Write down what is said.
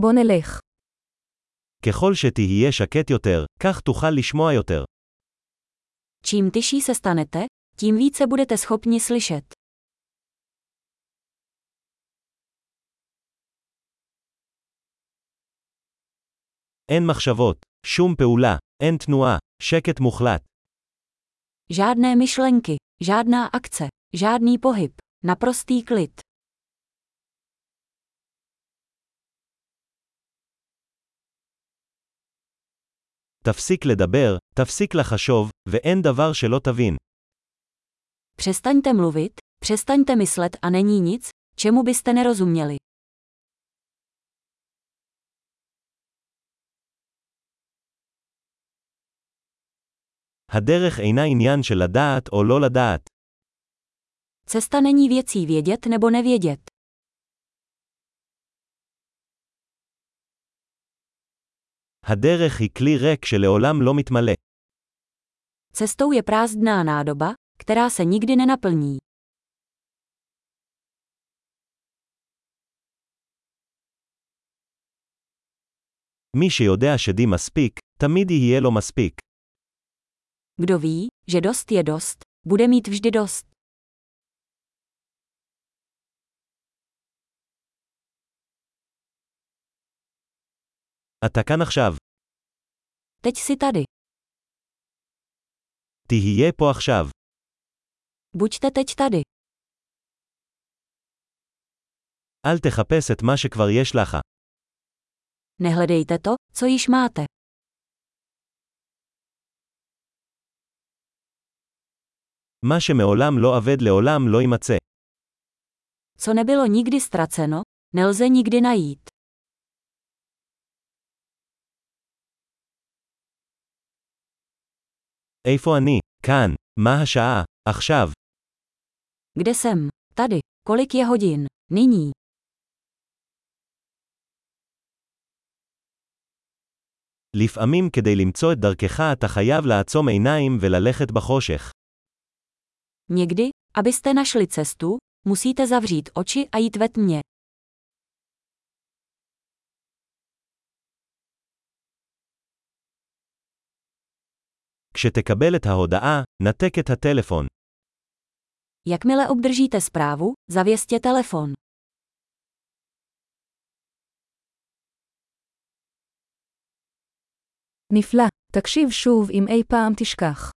בוא נלך. ככל שתהיה שקט יותר, כך תוכל לשמוע יותר. Čím tyší se stanete, tím více budete schopni slyšet. אין מחשבות, שום פעולה, אין תנועה, שקט מוחלט. Žádné myšlenky, žádná akce, žádný pohyb, naprostý klid. תפסיק לדבר, תפסיק לחשוב, ואין דבר שלא תבין. Přestaňte mluvit, přestaňte myslet a není nic, čemu byste nerozuměli. הדרך אינה עניין של לדעת או לא לדעת. Cesta není věcí vědět nebo nevědět. הדרך היא כלי ריק שלעולם לא מתמלא. Cestou je prázdná nádoba, která se nikdy nenaplní. מי שיודע שדי מספיק, תמיד יהיה לו מספיק. Kdo ví, že dost je dost, bude mít vždy dost. אתה כאן עכשיו. Teď si tady. תהיה פה עכשיו. Buďte teď tady. אל תחפש את מה שכבר יש לך. Nehledejte to, co již máte. מה שמעולם לא אבד לעולם לא יימצא. Co nebylo nikdy ztraceno, nelze nikdy najít. איפה אני? כאן. מה השעה? עכשיו. Kde jsem? Tady. Kolik je hodin? Nyní. לפעמים כדי למצוא את דרכך אתה חייב לעצום עיניים וללכת בחושך. Někdy, abyste našli cestu, musíte zavřít oči a jít ve tmě. כשתקבל את ההודעה, נתק את הטלפון. Jakmile obdržíte zprávu, zavěstěte telefon. נפלא. תקשיב שוב אם אי פעם תשכח.